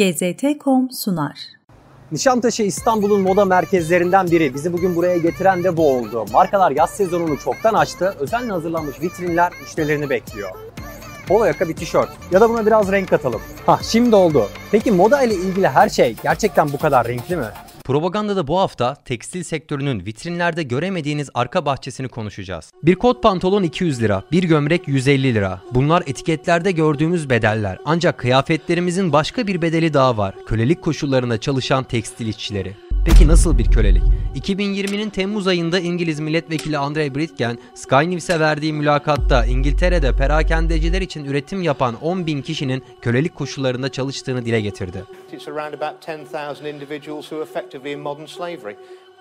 GZT.com sunar. Nişantaşı İstanbul'un moda merkezlerinden biri. Bizi bugün buraya getiren de bu oldu. Markalar yaz sezonunu çoktan açtı. Özenle hazırlanmış vitrinler müşterilerini bekliyor. Polo yaka bir tişört ya da buna biraz renk katalım. Hah şimdi oldu. Peki moda ile ilgili her şey gerçekten bu kadar renkli mi? Propagandada bu hafta tekstil sektörünün vitrinlerde göremediğiniz arka bahçesini konuşacağız. Bir kot pantolon 200 lira, bir gömlek 150 lira. Bunlar etiketlerde gördüğümüz bedeller. Ancak kıyafetlerimizin başka bir bedeli daha var. Kölelik koşullarında çalışan tekstil işçileri. Peki nasıl bir kölelik? 2020'nin Temmuz ayında İngiliz milletvekili Andre Britgen, Sky News'e verdiği mülakatta İngiltere'de perakendeciler için üretim yapan 10 bin kişinin kölelik koşullarında çalıştığını dile getirdi. It's around about 10,000 individuals who are effectively in modern slavery,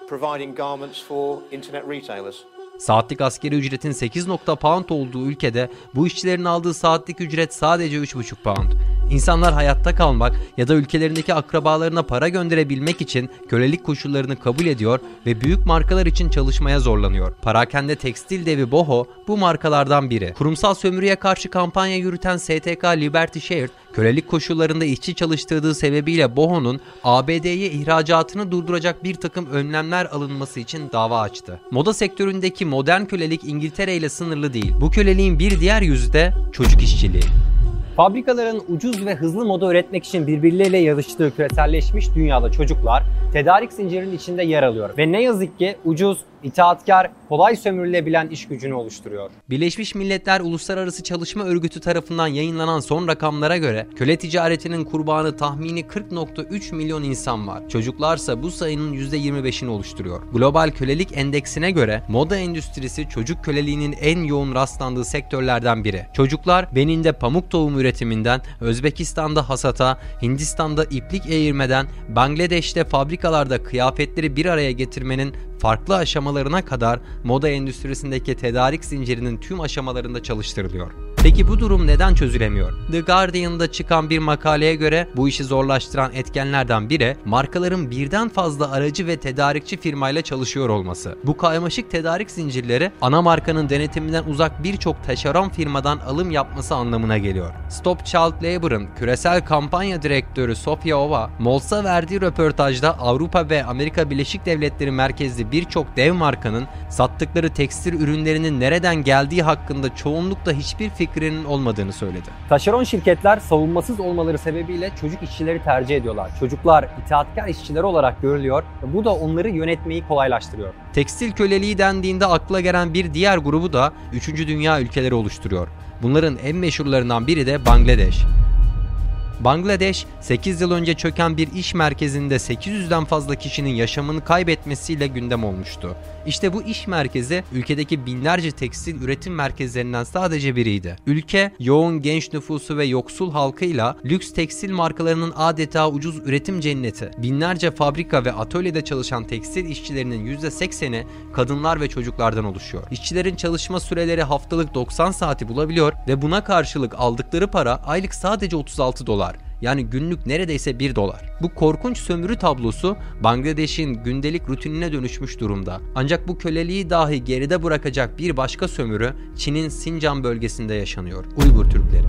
providing garments for internet retailers. Saatlik askeri ücretin 8 nokta pound olduğu ülkede bu işçilerin aldığı saatlik ücret sadece 3,5 pound. İnsanlar hayatta kalmak ya da ülkelerindeki akrabalarına para gönderebilmek için kölelik koşullarını kabul ediyor ve büyük markalar için çalışmaya zorlanıyor. Parakende tekstil devi Boho bu markalardan biri. Kurumsal sömürüye karşı kampanya yürüten STK Liberty Shared, kölelik koşullarında işçi çalıştırdığı sebebiyle Boho'nun ABD'ye ihracatını durduracak bir takım önlemler alınması için dava açtı. Moda sektöründeki modern kölelik İngiltere ile sınırlı değil. Bu köleliğin bir diğer yüzü de çocuk işçiliği. Fabrikaların ucuz ve hızlı moda üretmek için birbirleriyle yarıştığı küreselleşmiş dünyada çocuklar tedarik zincirinin içinde yer alıyor. Ve ne yazık ki ucuz, itaatkar, kolay sömürülebilen iş gücünü oluşturuyor. Birleşmiş Milletler Uluslararası Çalışma Örgütü tarafından yayınlanan son rakamlara göre köle ticaretinin kurbanı tahmini 40.3 milyon insan var. Çocuklarsa bu sayının %25'ini oluşturuyor. Global Kölelik Endeksine göre moda endüstrisi çocuk köleliğinin en yoğun rastlandığı sektörlerden biri. Çocuklar Benin'de pamuk tohumu üretiminden, Özbekistan'da hasata, Hindistan'da iplik eğirmeden, Bangladeş'te fabrikalarda kıyafetleri bir araya getirmenin farklı aşamalarına kadar moda endüstrisindeki tedarik zincirinin tüm aşamalarında çalıştırılıyor. Peki bu durum neden çözülemiyor? The Guardian'da çıkan bir makaleye göre bu işi zorlaştıran etkenlerden biri markaların birden fazla aracı ve tedarikçi firmayla çalışıyor olması. Bu kaymaşık tedarik zincirleri ana markanın denetiminden uzak birçok taşeron firmadan alım yapması anlamına geliyor. Stop Child Labor'ın küresel kampanya direktörü Sofia Ova, Mols'a verdiği röportajda Avrupa ve Amerika Birleşik Devletleri merkezli birçok dev markanın sattıkları tekstil ürünlerinin nereden geldiği hakkında çoğunlukla hiçbir fikrinin olmadığını söyledi. Taşeron şirketler savunmasız olmaları sebebiyle çocuk işçileri tercih ediyorlar. Çocuklar itaatkar işçileri olarak görülüyor ve bu da onları yönetmeyi kolaylaştırıyor. Tekstil köleliği dendiğinde akla gelen bir diğer grubu da 3. dünya ülkeleri oluşturuyor. Bunların en meşhurlarından biri de Bangladeş. Bangladeş, 8 yıl önce çöken bir iş merkezinde 800'den fazla kişinin yaşamını kaybetmesiyle gündem olmuştu. İşte bu iş merkezi ülkedeki binlerce tekstil üretim merkezlerinden sadece biriydi. Ülke yoğun genç nüfusu ve yoksul halkıyla lüks tekstil markalarının adeta ucuz üretim cenneti. Binlerce fabrika ve atölyede çalışan tekstil işçilerinin %80'i kadınlar ve çocuklardan oluşuyor. İşçilerin çalışma süreleri haftalık 90 saati bulabiliyor ve buna karşılık aldıkları para aylık sadece 36 dolar. Yani günlük neredeyse 1 dolar. Bu korkunç sömürü tablosu Bangladeş'in gündelik rutinine dönüşmüş durumda. Ancak bu köleliği dahi geride bırakacak bir başka sömürü Çin'in Sincan bölgesinde yaşanıyor. Uygur Türkleri.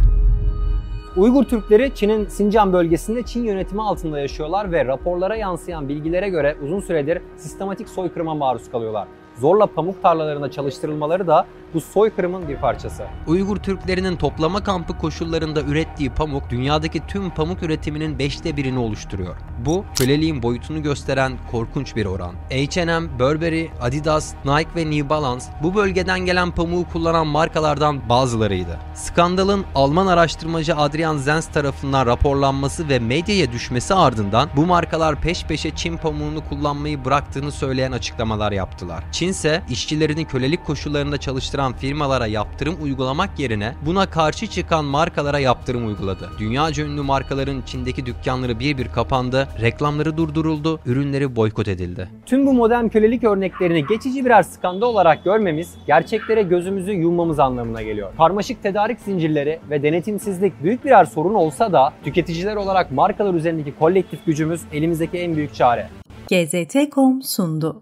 Uygur Türkleri Çin'in Sincan bölgesinde Çin yönetimi altında yaşıyorlar ve raporlara yansıyan bilgilere göre uzun süredir sistematik soykırıma maruz kalıyorlar. Zorla pamuk tarlalarında çalıştırılmaları da bu soykırımın bir parçası. Uygur Türklerinin toplama kampı koşullarında ürettiği pamuk dünyadaki tüm pamuk üretiminin beşte birini oluşturuyor. Bu köleliğin boyutunu gösteren korkunç bir oran. H&M, Burberry, Adidas, Nike ve New Balance bu bölgeden gelen pamuğu kullanan markalardan bazılarıydı. Skandalın Alman araştırmacı Adrian Zenz tarafından raporlanması ve medyaya düşmesi ardından bu markalar peş peşe Çin pamuğunu kullanmayı bıraktığını söyleyen açıklamalar yaptılar. Çin ise işçilerini kölelik koşullarında çalıştıran firmalara yaptırım uygulamak yerine buna karşı çıkan markalara yaptırım uyguladı. Dünyaca ünlü markaların Çin'deki dükkanları bir bir kapandı, reklamları durduruldu, ürünleri boykot edildi. Tüm bu modern kölelik örneklerini geçici birer skandal olarak görmemiz, gerçeklere gözümüzü yummamız anlamına geliyor. Karmaşık tedarik zincirleri ve denetimsizlik büyük birer sorun olsa da tüketiciler olarak markalar üzerindeki kolektif gücümüz elimizdeki en büyük çare. GZT.com sundu.